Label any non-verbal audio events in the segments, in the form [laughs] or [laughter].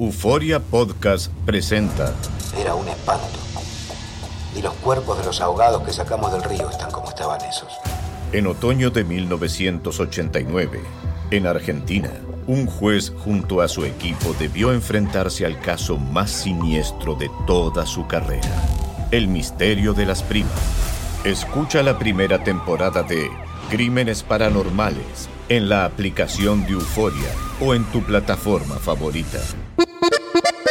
Euforia Podcast presenta Era un espanto. Y los cuerpos de los ahogados que sacamos del río están como estaban esos. en otoño de 1989, en Argentina. Un juez junto a su equipo debió enfrentarse al caso más siniestro de toda su carrera, el misterio de las primas. Escucha la primera temporada de Crímenes Paranormales en la aplicación de Euforia o en tu plataforma favorita.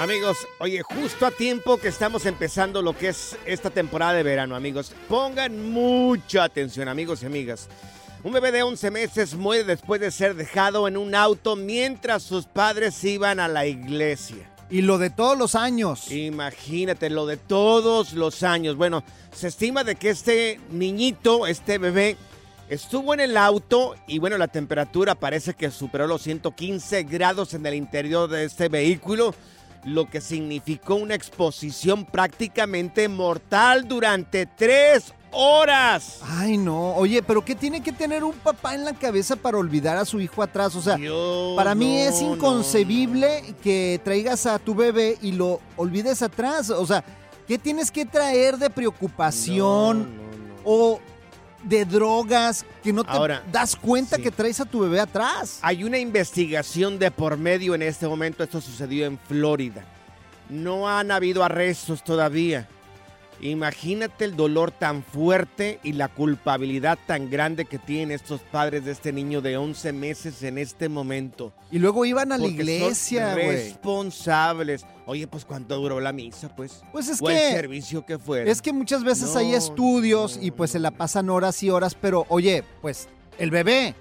Amigos, oye, justo a tiempo que estamos empezando lo que es esta temporada de verano, amigos. Pongan mucha atención, amigos y amigas. Un bebé de 11 meses muere después de ser dejado en un auto mientras sus padres iban a la iglesia. Y lo de todos los años. Imagínate lo de todos los años. Bueno, se estima de que este niñito, este bebé, estuvo en el auto y bueno, la temperatura parece que superó los 115 grados en el interior de este vehículo, lo que significó una exposición prácticamente mortal durante tres horas. Ay, no. Oye, pero ¿qué tiene que tener un papá en la cabeza para olvidar a su hijo atrás? O sea, Dios, para mí no, es no, inconcebible que traigas a tu bebé y lo olvides atrás. O sea, ¿qué tienes que traer de preocupación no. o de drogas que no te Ahora, das cuenta sí. que traes a tu bebé atrás? Hay una investigación de por medio en este momento. Esto sucedió en Florida. No han habido arrestos todavía. Imagínate el dolor tan fuerte y la culpabilidad tan grande que tienen estos padres de este niño de 11 meses en este momento. Y luego iban a la Porque son iglesia, güey. responsables. Oye, pues ¿cuánto duró la misa, pues? Pues es o el que servicio que fuera. Es que muchas veces hay No, estudios y pues se la pasan horas y horas, pero oye, pues el bebé,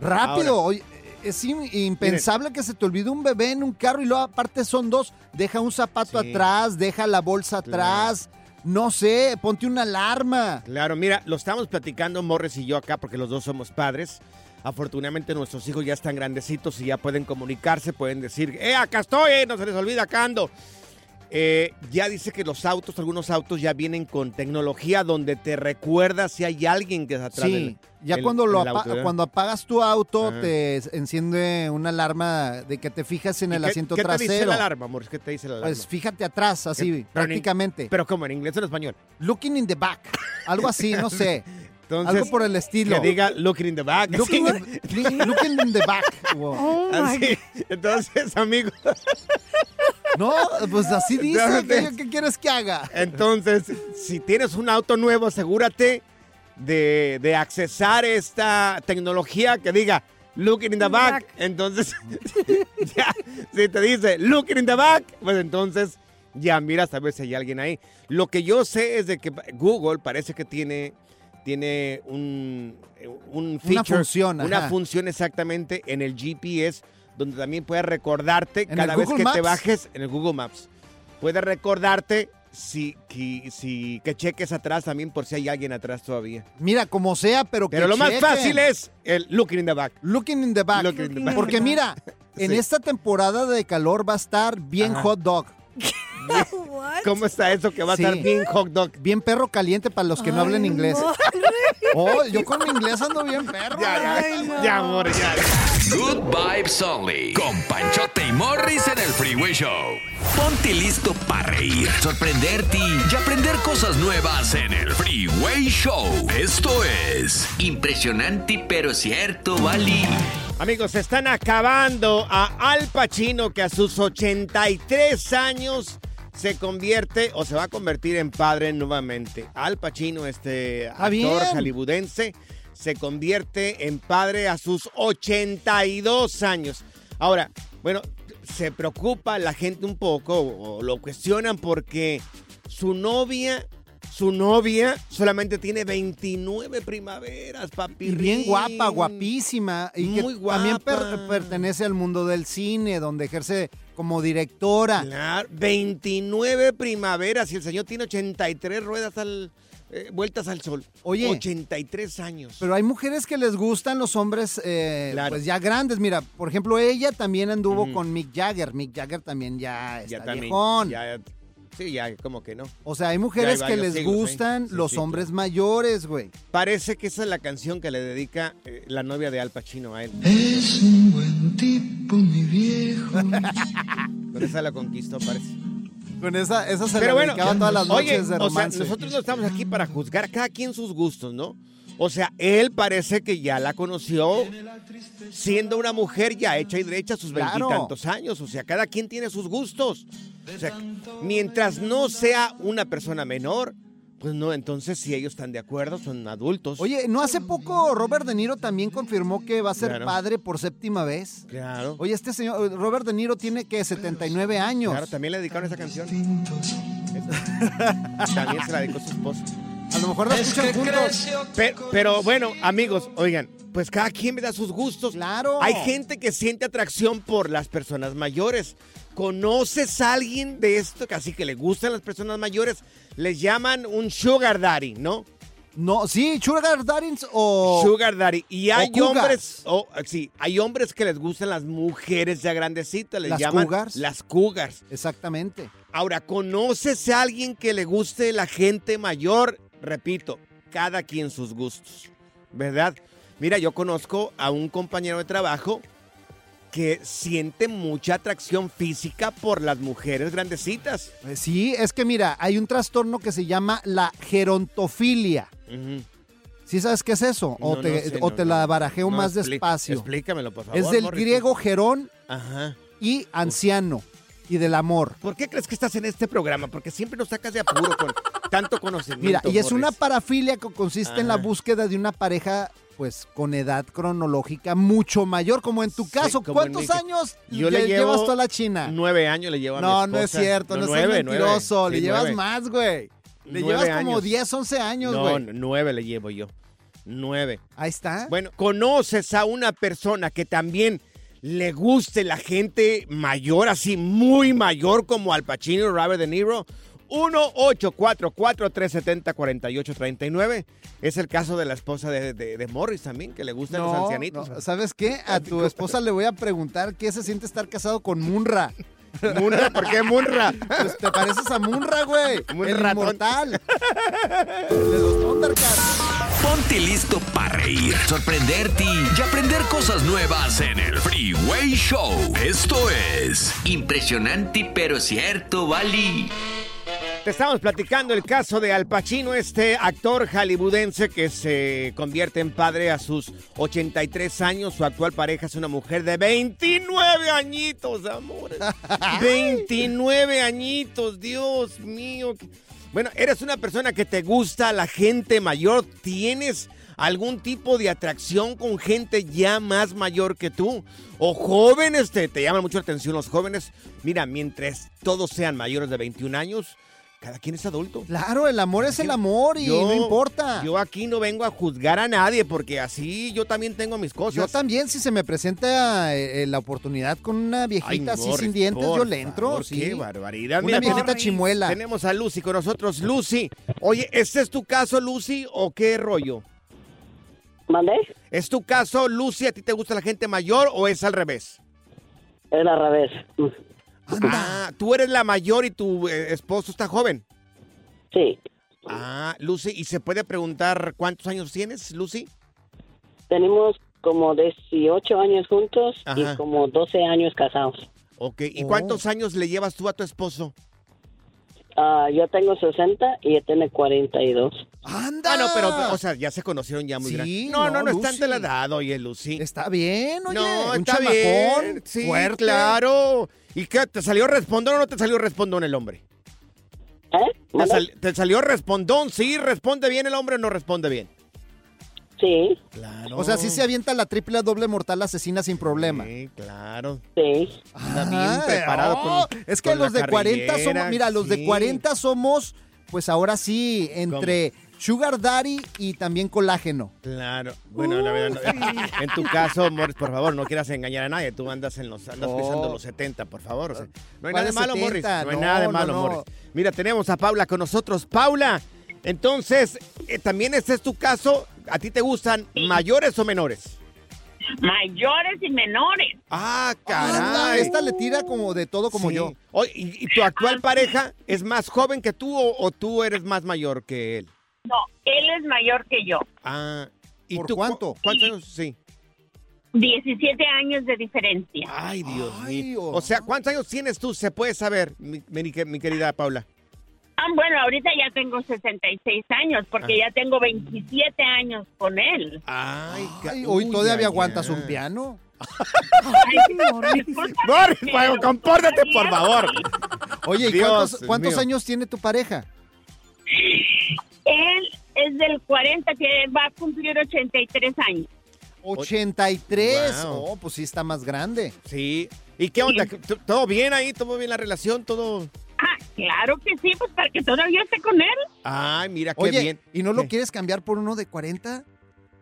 rápido, Ahora, oye, es im- impensable que se te olvide un bebé en un carro y luego aparte son dos, deja un zapato Sí. atrás, deja la bolsa Claro. atrás, no sé, ponte una alarma. Claro, mira, lo estamos platicando Morris y yo acá porque los dos somos padres. Afortunadamente nuestros hijos ya están grandecitos y ya pueden comunicarse, pueden decir, ¡eh, acá estoy! eh, no se les olvida, acá. Eh, ya dice que los autos, algunos autos ya vienen con tecnología donde te recuerda si hay alguien que está atrás Sí, del- ya el- cuando, lo apa- auto, cuando apagas tu auto Ajá. te enciende una alarma de que te fijas en ¿Y el qué- asiento ¿Qué te dice trasero. la alarma, Morris? ¿Qué te dice la alarma? Pues fíjate atrás, así, Pero en- prácticamente. Pero como en inglés o en español. Looking in the back, algo así, no [laughs] sé. Entonces, algo por el estilo. que diga looking in the back. Looking, in, looking in the back. [laughs] Wow. Así. Entonces, amigo, [laughs] No, pues así dice. Entonces- ¿Qué, qué quieres que haga? Entonces, si tienes un auto nuevo, asegúrate de, de accesar esta tecnología que diga looking in the back. Entonces, [laughs] ya, si te dice looking in the back, pues entonces ya miras a ver si hay alguien ahí. Lo que yo sé es de que Google parece que tiene, tiene un, un Una feature, función, una ajá. función exactamente en el GPS donde también puede recordarte ¿En cada vez que te bajes en el Google Maps. Puede recordarte si, que, si, que cheques atrás también por si hay alguien atrás todavía. Mira, como sea, pero que Pero lo más fácil es el looking in the back. Looking in the back. Looking in the back. Porque mira, [laughs] en esta temporada de calor va a estar bien Ajá. hot dog. [laughs] [laughs] ¿Cómo está eso que va a Sí. estar bien hot dog? Bien perro caliente para los que no hablen inglés. [laughs] Oh, yo con mi inglés ando bien perro. Ya, ya, ya, amor, ya. Good Vibes Only. Con Panchote y Morris en el Freeway Show. Ponte listo para reír, sorprenderte y aprender cosas nuevas en el Freeway Show. Esto es Impresionante pero cierto, Bali. Amigos, se están acabando a Al Pacino que a sus 83 años se convierte o se va a convertir en padre nuevamente. Al Pacino, este actor bien. hollywoodense, se convierte en padre a sus 82 años. Ahora, bueno, se preocupa la gente un poco o lo cuestionan porque su novia, su novia solamente tiene 29 primaveras, papi. Y bien guapa, guapísima. Y que Muy también per- guapa. pertenece al mundo del cine, donde ejerce como directora. Claro, 29 primaveras y el señor tiene 83 ruedas al, eh, vueltas al sol. Oye. 83 años. Pero hay mujeres que les gustan los hombres eh, Claro. pues ya grandes. Mira, por ejemplo, ella también anduvo con Mick Jagger. Mick Jagger también ya está ya también. viejón. ya- sí, ya, como que no. O sea, hay mujeres que les siglos, ¿eh? gustan Sí, los sí, hombres mayores, güey. Parece que esa es la canción que le dedica eh, la novia de Al Pacino a él. Es un buen tipo, mi viejo. [laughs] Con esa la conquistó, parece. Con esa, esa se Pero la bueno, dedicaba todas las noches oye, de o sea, romance. nosotros no estamos aquí para juzgar cada quien sus gustos, ¿no? O sea, él parece que ya la conoció siendo una mujer ya hecha y derecha a sus Claro. veintitantos años. O sea, cada quien tiene sus gustos. O sea, mientras no sea una persona menor, pues no, entonces si ellos están de acuerdo, son adultos. Oye, ¿no hace poco Robert De Niro también confirmó que va a ser Claro. padre por séptima vez? Claro. Oye, este señor, Robert De Niro tiene que 79 años. Claro, también le dedicaron esa canción. [laughs] también se la dedicó su esposa. A lo mejor escuchan juntos. Pero, pero bueno, amigos, oigan, pues cada quien me da sus gustos. Claro. Hay gente que siente atracción por las personas mayores. ¿Conoces a alguien de esto que así que le gustan las personas mayores? Les llaman un sugar daddy, ¿no? No, sí, Sugar Daddies o... Sugar daddy. Y hay hombres, oh, sí, hay hombres que les gustan las mujeres ya grandecitas, les ¿Las llaman cougars? las cougars. Exactamente. Ahora, ¿conoces a alguien que le guste la gente mayor? Repito, cada quien sus gustos, ¿verdad? Mira, yo conozco a un compañero de trabajo que siente mucha atracción física por las mujeres grandecitas. Eh, Sí, es que mira, hay un trastorno que se llama la gerontofilia. Ujú. ¿Sí sabes qué es eso? O No, te, no sé, o no, te no. la barajeo más despacio. Explícamelo, por favor. Es del griego gerón Ajá. y anciano y del amor. ¿Por qué crees que estás en este programa? Porque siempre nos sacas de apuro con [laughs] tanto conocimiento. Mira, y es una parafilia que consiste en la búsqueda de una pareja pues con edad cronológica mucho mayor, como en tu caso. ¿Cuántos años Yo le llevo llevas tú a la China? Nueve años le llevo a mi No, no es cierto, no, nueve, seas mentiroso, nueve. le Sí, llevas nueve. más, güey. Le llevas como años. 10, 11 años, No, güey. no, nueve le llevo yo. Nueve. Ahí está. Bueno, ¿conoces a una persona que también le guste la gente mayor, así muy mayor como Al Pacino Robert De Niro? 1-844-370-4839. Es el caso de la esposa de, de- de Morris también, que le gustan los ancianitos. no, ¿Sabes qué? A [laughs] tu esposa le voy a preguntar qué se siente estar casado con Munra. Munra, ¿por qué Munra? Pues te pareces a Munra, güey. Un el ratón. inmortal. De los Thundercats. Ponte listo para reír, sorprenderte y aprender cosas nuevas en el Freeway Show. Esto es Impresionante pero cierto, Bali. Te estamos platicando el caso de Al Pacino, este actor hollywoodense que se convierte en padre a sus 83 años. Su actual pareja es una mujer de 29 añitos, amor. [laughs] 29 añitos, Dios mío. Bueno, eres una persona que te gusta la gente mayor. ¿Tienes algún tipo de atracción con gente ya más mayor que tú? O jóvenes, te, te llaman mucho la atención los jóvenes. Mira, mientras todos sean mayores de 21 años, cada quien es adulto. Claro, el amor es el amor y Yo- no importa. Yo, Yo aquí no vengo a juzgar a nadie porque así yo también tengo mis cosas. también, si se me presenta eh, eh, la oportunidad con una viejita Ay, así Morris, sin dientes, yo le entro. favor, sí. Qué barbaridad. Una Mira, viejita chimuela. Tenemos a Lucy con nosotros. Lucy, oye, ¿este es tu caso, Lucy, o qué rollo? ¿Mandé? ¿Es tu caso, Lucy? ¿A ti te gusta la gente mayor o es al revés? Es al revés. Ah, tú eres la mayor y tu eh, esposo está joven. Sí. Ah, Lucy, ¿y se puede preguntar cuántos años tienes, Lucy? Tenemos como 18 años juntos Ajá. y como 12 años casados. Ok, ¿y Oh. cuántos años le llevas tú a tu esposo? Ah, yo tengo 60 y él tiene 42. ¡Anda! Ah, no, pero, o sea, ya se conocieron ya muy Sí, grandes. No, no, no, no, está ante la edad, oye, Lucy. Está bien, oye. no, un está chamacón bien. Sí, fuerte. claro. ¿Y qué? ¿Te salió respondón o no te salió respondón el hombre? ¿Eh? ¿Te, ¿Mande? sal- te salió respondón? ¿Sí? ¿Responde bien el hombre o no responde bien? Sí, Claro. O sea, sí se avienta la triple doble mortal asesina sin problema. Sí, claro. sí. Anda bien preparado oh, con Es que con la los de 40 somos, mira, los de sí. 40 somos, pues ahora sí, entre sugar daddy y también colágeno. Claro. Bueno, la verdad, no- en tu caso, Morris, por favor, no quieras engañar a nadie. Tú andas en los andas No. pisando los 70, por favor. o sea, no hay ¿Cuál nada de malo, 70? Morris. No hay nada de malo, no. Morris. Mira, tenemos a Paula con nosotros. Paula, entonces, eh, también este es tu caso. ¿A ti te gustan mayores o menores? Mayores y menores. Ah, caray. esta le tira como de todo como Sí. yo. Oye, ¿y, y tu actual pareja es más joven que tú o, o tú eres más mayor que él? No, él es mayor que yo. Ah, ¿y ¿Por tú cuánto? ¿Cuántos años? Sí. 17 años de diferencia. Ay, Dios Ay, mío. O sea, ¿cuántos años tienes tú? Se puede saber, mi, mi- mi querida Paula. Ah, bueno, ahorita ya tengo 66 años porque ya tengo 27 años con él. Ay, hoy uy, todavía aguantas un piano. Ay, [laughs] Pago, compórtate, por favor. Oye, ¿y Dios cuántos, cuántos años tiene tu pareja? Él es del 40, que va a cumplir 83 años. 83. Wow. Oh, pues sí está más grande. Sí. ¿Y qué onda? ¿T- ¿Todo bien ahí? ¿Todo bien la relación? ¿Todo? Ah, claro que sí, pues para que todavía esté con él. Ay, mira qué Oye, bien. ¿y no lo ¿Qué? quieres cambiar por uno de 40?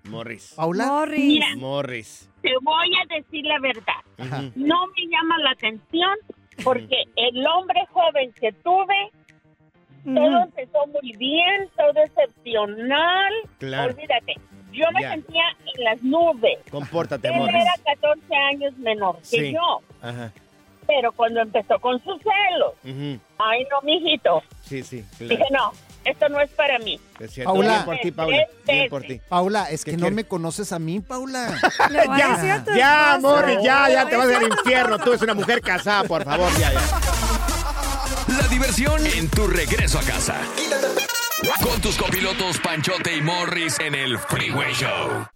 Morris. Paula. Morris. Mira, Morris. te voy a decir la verdad. Ajá. No me llama la atención porque [laughs] el hombre joven que tuve, todo empezó muy bien, todo excepcional. Claro. Olvídate, yo me Ya. sentía en las nubes. Compórtate, Él Morris. era 14 años menor que yo, Ajá. pero cuando empezó con sus celos, ay no, mijito, Sí, sí. Claro. dije no, esto no es para mí. Es cierto. Paula. Bien por ti, Paula. Bien por ti. Paula, es ¿Qué que no me conoces a mí, Paula. [laughs] Ya, ya. Morris, ya, ya te vas a al infierno. Tú eres una mujer casada, por favor, ya, ya. En tu regreso a casa. Con tus copilotos Panchote y Morris en el Freeway Show.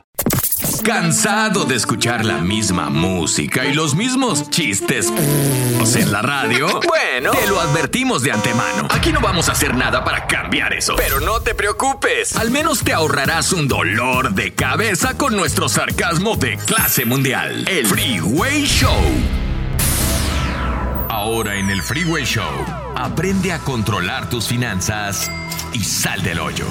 ¿Cansado de escuchar la misma música y los mismos chistes en la radio? Bueno, te lo advertimos de antemano. Aquí no vamos a hacer nada para cambiar eso. Pero no te preocupes. Al menos te ahorrarás un dolor de cabeza con nuestro sarcasmo de clase mundial. El Freeway Show. Ahora en el Freeway Show, aprende a controlar tus finanzas y sal del hoyo.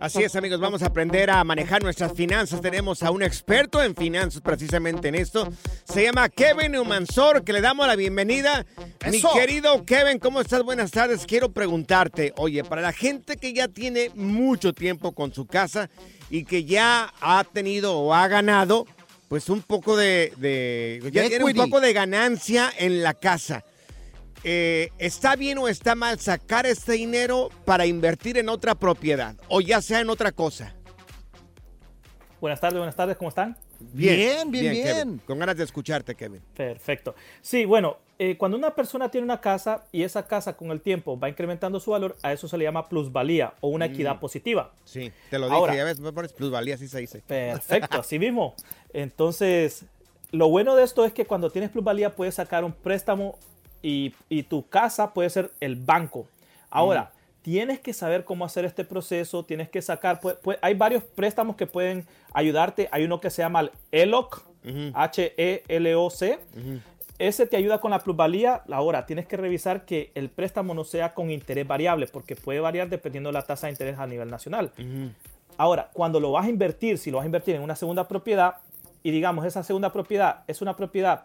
Así es, amigos, vamos a aprender a manejar nuestras finanzas. Tenemos a un experto en finanzas precisamente en esto. Se llama Kevin Humansor, que le damos la bienvenida. Mi ¡Eso! querido Kevin, ¿cómo estás? Buenas tardes. Quiero preguntarte, oye, para la gente que ya tiene mucho tiempo con su casa y que ya ha tenido o ha ganado, pues un poco de, de- ya tiene un poco de ganancia en la casa. Eh, ¿Está bien o está mal sacar este dinero para invertir en otra propiedad o ya sea en otra cosa? Buenas tardes, buenas tardes, ¿cómo están? Bien, bien, bien. Kevin. Con ganas de escucharte, Kevin. Perfecto. Sí, bueno, eh, cuando una persona tiene una casa y esa casa con el tiempo va incrementando su valor, a eso se le llama plusvalía o una equidad Mm. positiva. Sí, te lo dije, Ahora- ya ves, me pones plusvalía, así se dice. Perfecto, [laughs] así mismo. Entonces, lo bueno de esto es que cuando tienes plusvalía puedes sacar un préstamo y, y tu casa puede ser el banco. Ahora, tienes que saber cómo hacer este proceso, tienes que sacar, pues, pues, hay varios préstamos que pueden ayudarte. Hay uno que se llama el ELOC, H-E-L-O-C. Ese te ayuda con la plusvalía. Ahora, tienes que revisar que el préstamo no sea con interés variable, porque puede variar dependiendo de la tasa de interés a nivel nacional. Ahora, cuando lo vas a invertir, si lo vas a invertir en una segunda propiedad, y digamos, esa segunda propiedad es una propiedad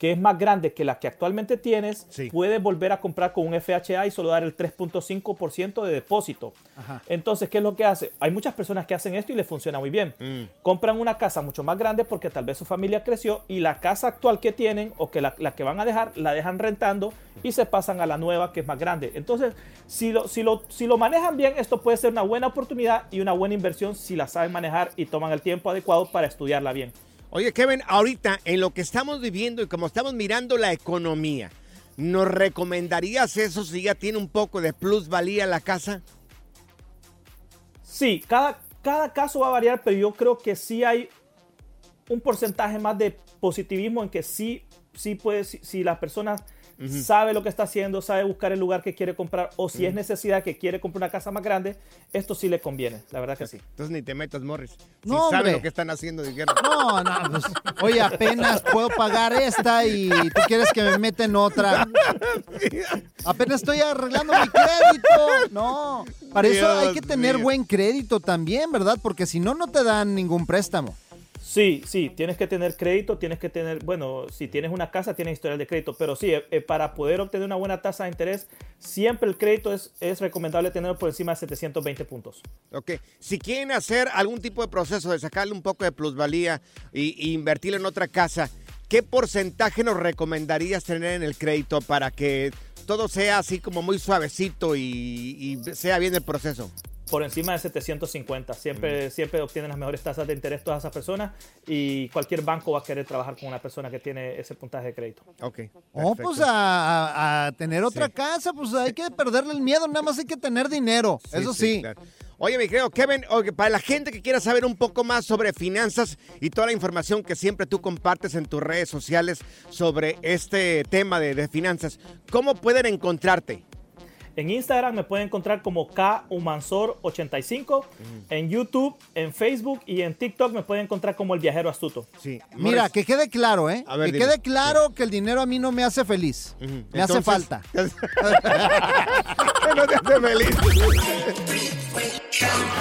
que es más grande que la que actualmente tienes, puedes volver a comprar con un FHA y solo dar el 3.5% de depósito. Entonces, ¿qué es lo que hace? Hay muchas personas que hacen esto y les funciona muy bien. Compran una casa mucho más grande porque tal vez su familia creció y la casa actual que tienen o que la, la que van a dejar la dejan rentando y se pasan a la nueva que es más grande. Entonces, si lo, si lo, si lo manejan bien, esto puede ser una buena oportunidad y una buena inversión si la saben manejar y toman el tiempo adecuado para estudiarla bien. Oye, Kevin, ahorita en lo que estamos viviendo y como estamos mirando la economía, ¿nos recomendarías eso si ya tiene un poco de plusvalía la casa? Sí, cada, cada caso va a variar, pero yo creo que sí hay un porcentaje más de positivismo en que sí, sí puede, si, si la sabe lo que está haciendo, sabe buscar el lugar que quiere comprar, o si es necesidad que quiere comprar una casa más grande, esto sí le conviene, la verdad que sí. Entonces ni te metas, Morris. Si No, saben hombre. lo que están haciendo, dijeron. No, no, pues, oye, apenas puedo pagar esta y tú quieres que me meta en otra. Apenas estoy arreglando mi crédito. No, para eso hay que tener mío. buen crédito también, ¿verdad? Porque si no, no te dan ningún préstamo. Sí, sí, tienes que tener crédito, tienes que tener, bueno, si tienes una casa, tienes historial de crédito, pero sí, eh, eh, para poder obtener una buena tasa de interés, siempre el crédito es, es recomendable tenerlo por encima de 720 puntos. Ok, si quieren hacer algún tipo de proceso de sacarle un poco de plusvalía y, y invertirlo en otra casa, ¿qué porcentaje nos recomendarías tener en el crédito para que todo sea así como muy suavecito y, y sea bien el proceso? Por encima de 750, siempre, siempre obtienen las mejores tasas de interés todas esas personas y cualquier banco va a querer trabajar con una persona que tiene ese puntaje de crédito. Ok. Oh, pues a, a- a tener otra casa, pues hay que perderle el miedo, nada más hay que tener dinero. Eso sí. claro. Oye, mi querido Kevin, oye, para la gente que quiera saber un poco más sobre finanzas y toda la información que siempre tú compartes en tus redes sociales sobre este tema de, de finanzas, ¿cómo pueden encontrarte? En Instagram me pueden encontrar como KUmansor85, en YouTube, en Facebook y en TikTok me pueden encontrar como El Viajero Astuto. Sí. Mira, que quede claro, ¿eh? A ver, que dime. quede claro que el dinero a mí no me hace feliz. Me hace falta. [laughs] [laughs] no te hace feliz.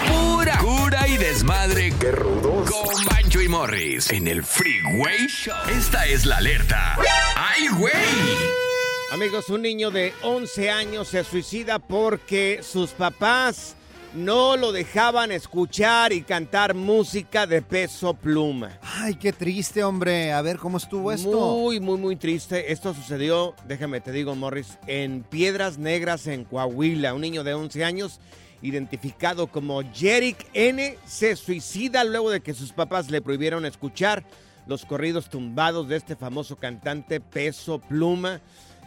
Pura cura y desmadre. ¡Qué rudos! Con Bancho y Morris en el Freeway Show. Esta es la alerta. ¡Ay, güey! Amigos, un niño de 11 años se suicida porque sus papás no lo dejaban escuchar y cantar música de peso pluma. Ay, qué triste, hombre. A ver cómo estuvo esto. Muy, muy, muy triste. Esto sucedió, déjame te digo, Morris, en Piedras Negras, en Coahuila. Un niño de 11 años, identificado como Jerick N., se suicida luego de que sus papás le prohibieron escuchar los corridos tumbados de este famoso cantante Peso Pluma.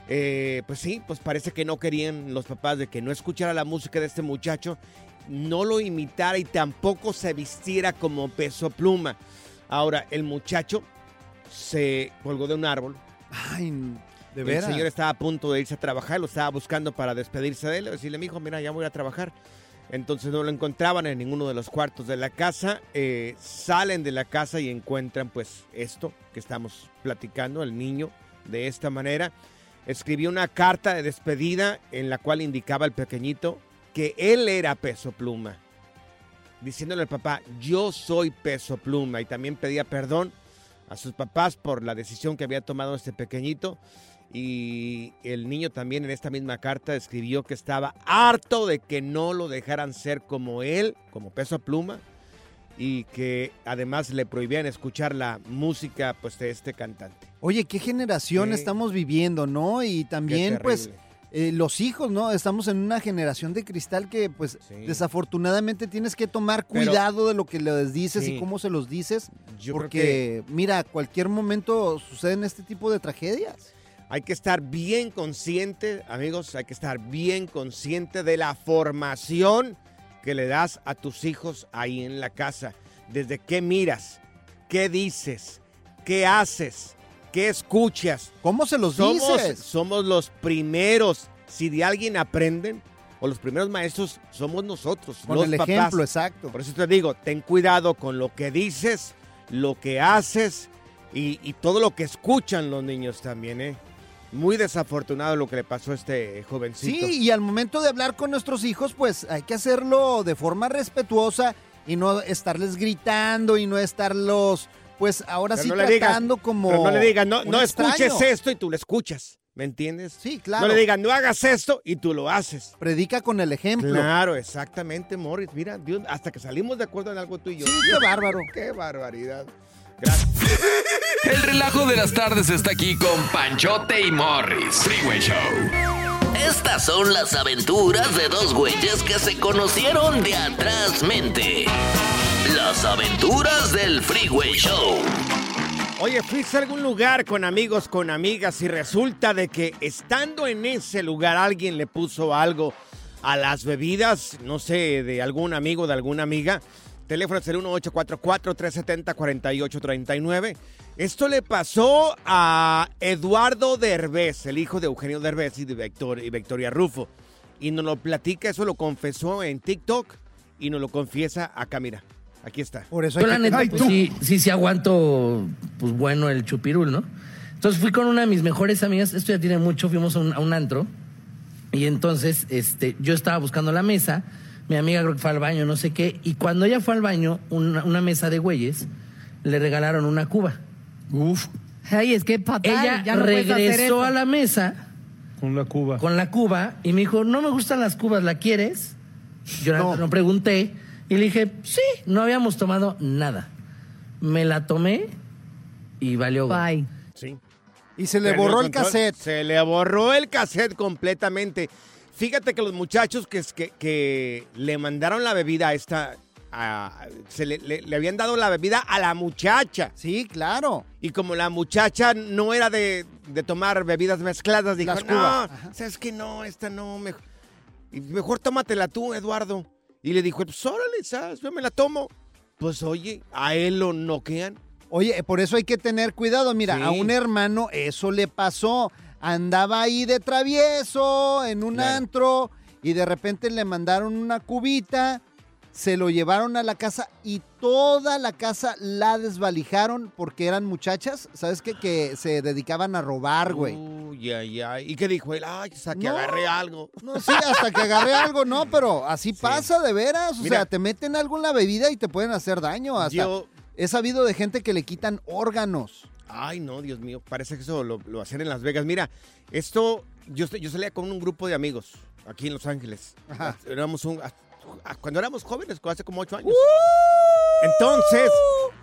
Eh, pues sí, pues parece que no querían los papás de que no escuchara la música de este muchacho, no lo imitara y tampoco se vistiera como Peso Pluma. Ahora, el muchacho se colgó de un árbol. Ay, de el veras. señor estaba a punto de irse a trabajar, lo estaba buscando para despedirse de él, decirle, mi hijo, mira, ya voy a trabajar. Entonces no lo encontraban en ninguno de los cuartos de la casa. Eh, salen de la casa y encuentran pues esto que estamos platicando, el niño de esta manera. Escribió una carta de despedida en la cual indicaba al pequeñito que él era peso pluma. Diciéndole al papá, yo soy peso pluma. Y también pedía perdón a sus papás por la decisión que había tomado este pequeñito. Y el niño también en esta misma carta escribió que estaba harto de que no lo dejaran ser como él, como peso pluma, y que además le prohibían escuchar la música pues de este cantante. Oye, qué generación estamos viviendo, ¿no? Y también, pues, eh, los hijos, ¿no? Estamos en una generación de cristal que, pues, desafortunadamente tienes que tomar Pero- cuidado de lo que les dices Sí. y cómo se los dices. Yo creo porque, mira, cualquier momento suceden este tipo de tragedias. Hay que estar bien consciente, amigos, hay que estar bien consciente de la formación que le das a tus hijos ahí en la casa. Desde qué miras, qué dices, qué haces, qué escuchas. ¿Cómo se los somos, dices? Somos los primeros. Si de alguien aprenden, o los primeros maestros, somos nosotros. Con los el papás. ejemplo, exacto. Por eso te digo, ten cuidado con lo que dices, lo que haces y, y todo lo que escuchan los niños también, ¿eh? Muy desafortunado lo que le pasó a este jovencito. Sí, y al momento de hablar con nuestros hijos, pues hay que hacerlo de forma respetuosa y no estarles gritando y no estarlos, pues ahora Pero sí no le digas- tratando como. Pero no le digas, no, no escuches esto y tú lo escuchas. ¿Me entiendes? Sí, claro. No le digas, no hagas esto y tú lo haces. Predica con el ejemplo. Claro, exactamente, Morris. Mira, Dios, hasta que salimos de acuerdo en algo tú y yo. Sí, qué bárbaro. Qué barbaridad. El relajo de las tardes está aquí con Panchote y Morris. Freeway Show. Estas son las aventuras de dos güeyes que se conocieron de atrás mente. Las aventuras del Freeway Show. Oye, fuiste a algún lugar con amigos, con amigas y resulta de que estando en ese lugar alguien le puso algo a las bebidas, no sé, de algún amigo, de alguna amiga. Teléfono es el 1844-370-4839. Esto le pasó a Eduardo Derbez, el hijo de Eugenio Derbez y de Victor- y Victoria Rufo. Y nos lo platica, eso lo confesó en TikTok y nos lo confiesa acá, mira. Aquí está. Por eso Yo la neta, pues, sí, sí, sí aguanto, pues bueno, el chupirul, ¿no? Entonces fui con una de mis mejores amigas, esto ya tiene mucho, fuimos a un, a un antro, y entonces este, yo estaba buscando la mesa, mi amiga creo que fue al baño, no sé qué, y cuando ella fue al baño, una, una mesa de güeyes, le regalaron una cuba. Uf. Ay, es que fatal. Ella ya no regresó a la mesa Con la cuba. con la cuba y me dijo, no me gustan las cubas, ¿la quieres? Yo no. no pregunté y le dije, sí, no habíamos tomado nada. Me la tomé y valió. Bye. Sí. Y se le borró el cassette. Se le borró el cassette completamente. Fíjate que los muchachos que, que, que le mandaron la bebida a esta... a- se le, le- le habían dado la bebida a la muchacha. Sí, claro. Y como la muchacha no era de, de tomar bebidas mezcladas, dijo, Las no. ¿sabes qué? No, esta no, mejor, tómatela tú, Eduardo. Y le dijo, pues órale, ¿sabes? Yo me la tomo. Pues oye, a él lo noquean. Oye, por eso hay que tener cuidado. Mira, Sí. a un hermano eso le pasó. Andaba ahí de travieso en un antro y de repente le mandaron una cubita, se lo llevaron a la casa y toda la casa la desvalijaron porque eran muchachas, ¿sabes qué? Que se dedicaban a robar, güey. Uy, ay, ay. ¿Y qué dijo él? Ay, hasta que No. agarré algo. No, sí, hasta que agarré algo, no, pero así pasa de veras. O Mira. sea, te meten algo en la bebida y te pueden hacer daño. Hasta Yo- he sabido de gente que le quitan órganos. Ay, no, Dios mío, parece que eso lo, lo hacen en Las Vegas. Mira, esto, yo, yo salía con un grupo de amigos aquí en Los Ángeles. Éramos un, cuando éramos jóvenes, hace como ocho años. Entonces,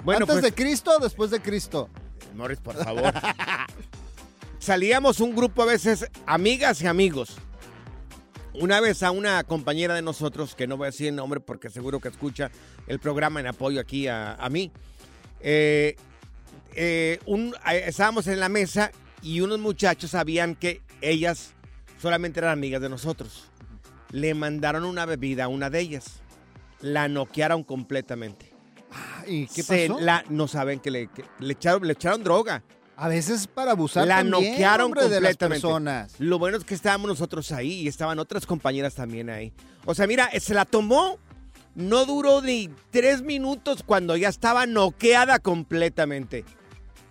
bueno, ¿Antes pues, de Cristo o después de Cristo? Morris, por favor. [laughs] Salíamos un grupo a veces, amigas y amigos. Una vez a una compañera de nosotros, que no voy a decir el nombre porque seguro que escucha el programa en apoyo aquí a, a mí, eh, eh, un- eh, estábamos en la mesa y unos muchachos sabían que ellas solamente eran amigas de nosotros. Le mandaron una bebida a una de ellas. La noquearon completamente. ¿Y qué Se la- no saben que le, que le echaron, le echaron droga. A veces para abusar La también, noquearon hombre, de las completamente. personas. Lo bueno es que estábamos nosotros ahí y estaban otras compañeras también ahí. O sea, mira, se la tomó, no duró ni tres minutos cuando ya estaba noqueada completamente.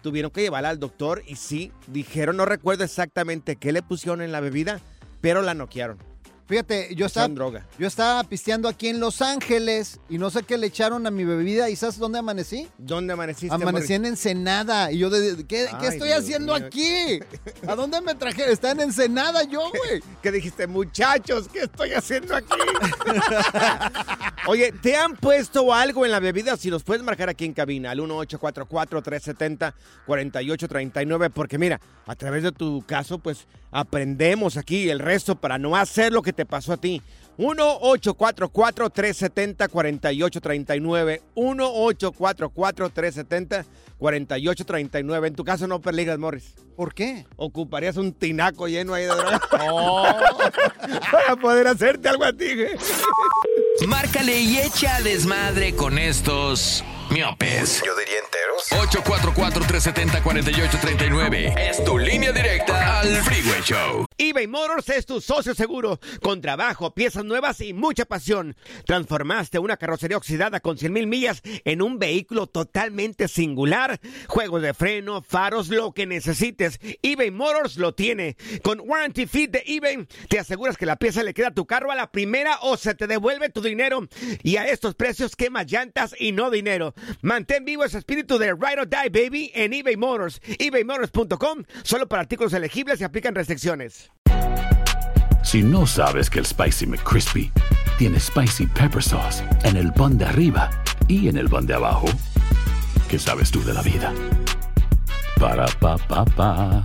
Tuvieron que llevarla al doctor y sí, dijeron, no recuerdo exactamente qué le pusieron en la bebida, pero la noquearon. Fíjate, yo estaba, droga. yo estaba pisteando aquí en Los Ángeles y no sé qué le echaron a mi bebida. ¿Y sabes dónde amanecí? ¿Dónde amaneciste? Amanecí en? Ensenada. Y yo, de, ¿qué, estoy Dios haciendo aquí? [laughs] ¿A dónde me traje? Está en Ensenada yo, güey. [laughs] ¿Qué dijiste? Muchachos, ¿qué estoy haciendo aquí? [laughs] Oye, ¿te han puesto algo en la bebida? Si nos puedes marcar aquí en cabina, al 1844-370-4839, porque mira, a través de tu caso, pues aprendemos aquí el resto para no hacer lo que te pasó a ti. 1-844-370-4839. 1-844-370-4839. En tu caso no peligas, Morris. ¿Por qué? Ocuparías un tinaco lleno ahí de droga. [laughs] [laughs] Para poder hacerte algo a ti, güey. Márcale y echa desmadre con estos miopes. Yo diría enteros. 844-370-4839. Es tu línea directa al Freeway Show. eBay Motors es tu socio seguro. Con trabajo, piezas nuevas y mucha pasión. Transformaste una carrocería oxidada con 100 mil millas en un vehículo totalmente singular. Juegos de freno, faros, lo que necesites. eBay Motors lo tiene. Con Warranty Fit de eBay, te aseguras que la pieza le queda a tu carro a la primera o se te devuelve tu dinero. Y a estos precios, quema llantas y no dinero. Mantén vivo ese espíritu de Ride or Die, baby, en eBay Motors. ebaymotors.com. Solo para artículos elegibles y aplican restricciones. Si no sabes que el Spicy McCrispy tiene Spicy Pepper Sauce en el pan de arriba y en el pan de abajo, ¿qué sabes tú de la vida? Para, pa, pa, pa.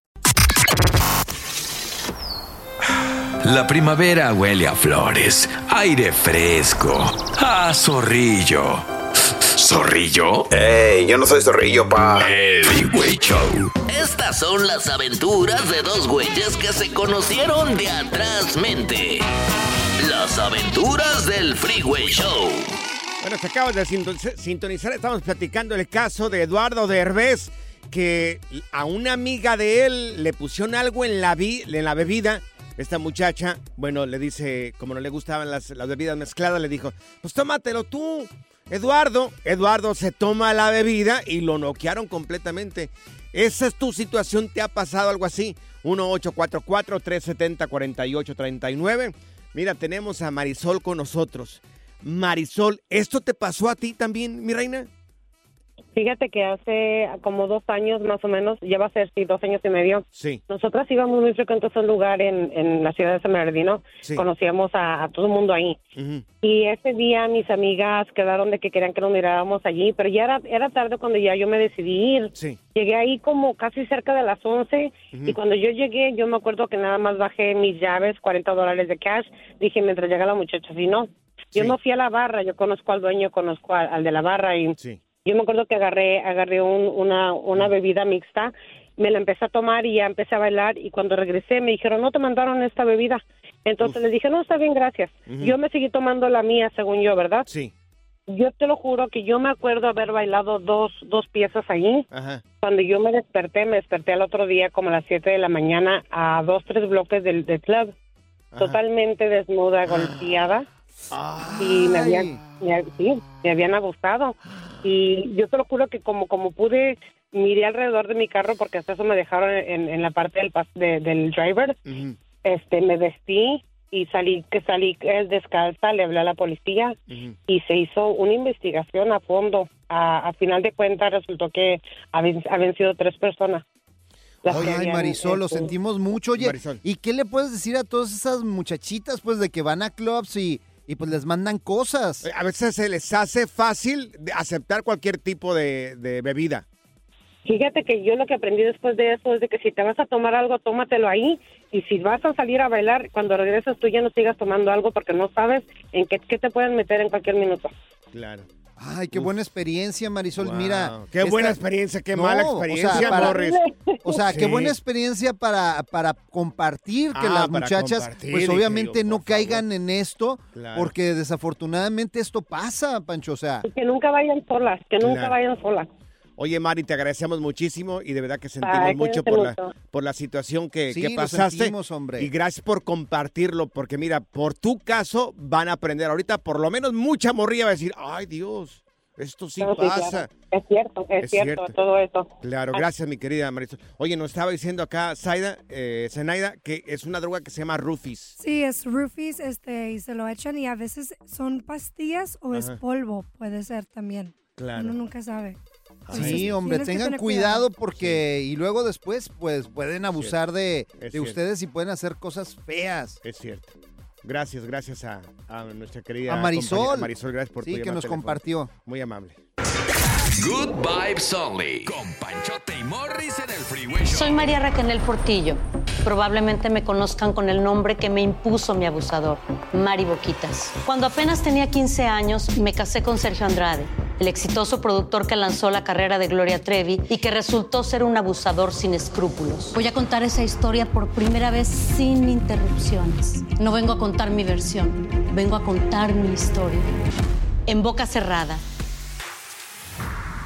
La primavera huele a flores, aire fresco, a zorrillo. ¿Zorrillo? ¡Ey! Yo no soy zorrillo, pa. El Freeway Show. Estas son las aventuras de dos güeyes que se conocieron de atrás mente. Las aventuras del Freeway Show. Bueno, se acabas de sinton- sintonizar. Estamos platicando el caso de Eduardo Derbez, que a una amiga de él le pusieron algo en la, vi- en la bebida. Esta muchacha, bueno, le dice, como no le gustaban las, las bebidas mezcladas, le dijo, pues tómatelo tú, Eduardo. Eduardo se toma la bebida y lo noquearon completamente. ¿Esa es tu situación? ¿Te ha pasado algo así? 1-844-370-4839. Mira, tenemos a Marisol con nosotros. Marisol, ¿esto te pasó a ti también, mi reina? Fíjate que hace como dos años más o menos, ya va a ser sí, dos años y medio. Sí. Nosotras íbamos muy frecuentes a un lugar en, en la ciudad de San Bernardino. Sí. Conocíamos a, a todo el mundo ahí. Y ese día mis amigas quedaron de que querían que nos miráramos allí, pero ya era, era tarde cuando ya yo me decidí ir. Sí. Llegué ahí como casi cerca de las 11 Ujú. y cuando yo llegué, yo me acuerdo que nada más bajé mis llaves, 40 dólares de cash. Dije, mientras llega la muchacha, si no. Yo Sí. no fui a la barra, yo conozco al dueño, conozco al, al de la barra y yo me acuerdo que agarré, agarré un- una, una bebida mixta, me la empecé a tomar y ya empecé a bailar y cuando regresé me dijeron, no te mandaron esta bebida. Entonces les dije, no, está bien, gracias. Yo me seguí tomando la mía, según yo, ¿verdad? Sí. Yo te lo juro que yo me acuerdo haber bailado dos, dos piezas ahí. Ajá. Cuando yo me desperté, me desperté al otro día como a las 7 de la mañana a dos, tres bloques del, del club. Totalmente desnuda, golpeada. Y me habían, me, sí, me habían abusado. Y yo te lo juro que como, como pude, miré alrededor de mi carro porque hasta eso me dejaron en, en la parte del, pas- de- del driver. Este, me vestí y salí, que salí eh, descalza, le hablé a la policía y se hizo una investigación a fondo. A, a final de cuentas resultó que habían, habían sido tres personas. las que Ay, Marisol, lo sentimos mucho. Oye, Marisol. ¿y qué le puedes decir a todas esas muchachitas, pues, de que van a clubs y, y pues les mandan cosas? A veces se les hace fácil de aceptar cualquier tipo de, de bebida. Fíjate que yo lo que aprendí después de eso es de que si te vas a tomar algo, tómatelo ahí. Y si vas a salir a bailar, cuando regresas tú ya no sigas tomando algo porque no sabes en qué, qué te pueden meter en cualquier minuto. Claro. Ay, qué buena experiencia, Marisol. Wow. Mira. Qué buena experiencia, qué mala experiencia, o sea, para- Morris. O sea, qué buena experiencia para, para compartir que Ah, las muchachas, pues obviamente yo, no caigan en esto, Claro. porque desafortunadamente esto pasa, Pancho. O sea, Que nunca vayan solas, que nunca Claro. vayan solas. Oye, Mari, te agradecemos muchísimo y de verdad que sentimos Ay, mucho por la, por la situación que, Sí, que lo pasaste. sentimos, hombre. Y gracias por compartirlo, porque mira, por tu caso van a aprender. Ahorita por lo menos mucha morrilla va a decir, ay Dios, esto sí No, sí, pasa. claro. Es cierto, es, Es cierto, cierto. todo eso. Claro, gracias mi querida Marisol. Oye, nos estaba diciendo acá Zaida, eh, Zenaida, que es una droga que se llama Rufis. Sí, es roofies, este, y se lo echan y a veces son pastillas o es polvo, puede ser también. Claro. Uno nunca sabe. Sí, hombre, tengan cuidado porque y luego después pues pueden abusar de, Es de cierto. ustedes y pueden hacer cosas feas. Es cierto. Gracias, gracias a, a nuestra querida A Marisol. Marisol, gracias por Sí, tu que nos compartió. Muy amable. Good Vibes Only. Con Panchote y Morris en el Freeway Show. Soy María Raquel Portillo. Probablemente me conozcan con el nombre que me impuso mi abusador, Mari Boquitas. Cuando apenas tenía 15 años, me casé con Sergio Andrade, el exitoso productor que lanzó la carrera de Gloria Trevi y que resultó ser un abusador sin escrúpulos. Voy a contar esa historia por primera vez sin interrupciones. No vengo a contar mi versión, vengo a contar mi historia. En boca cerrada.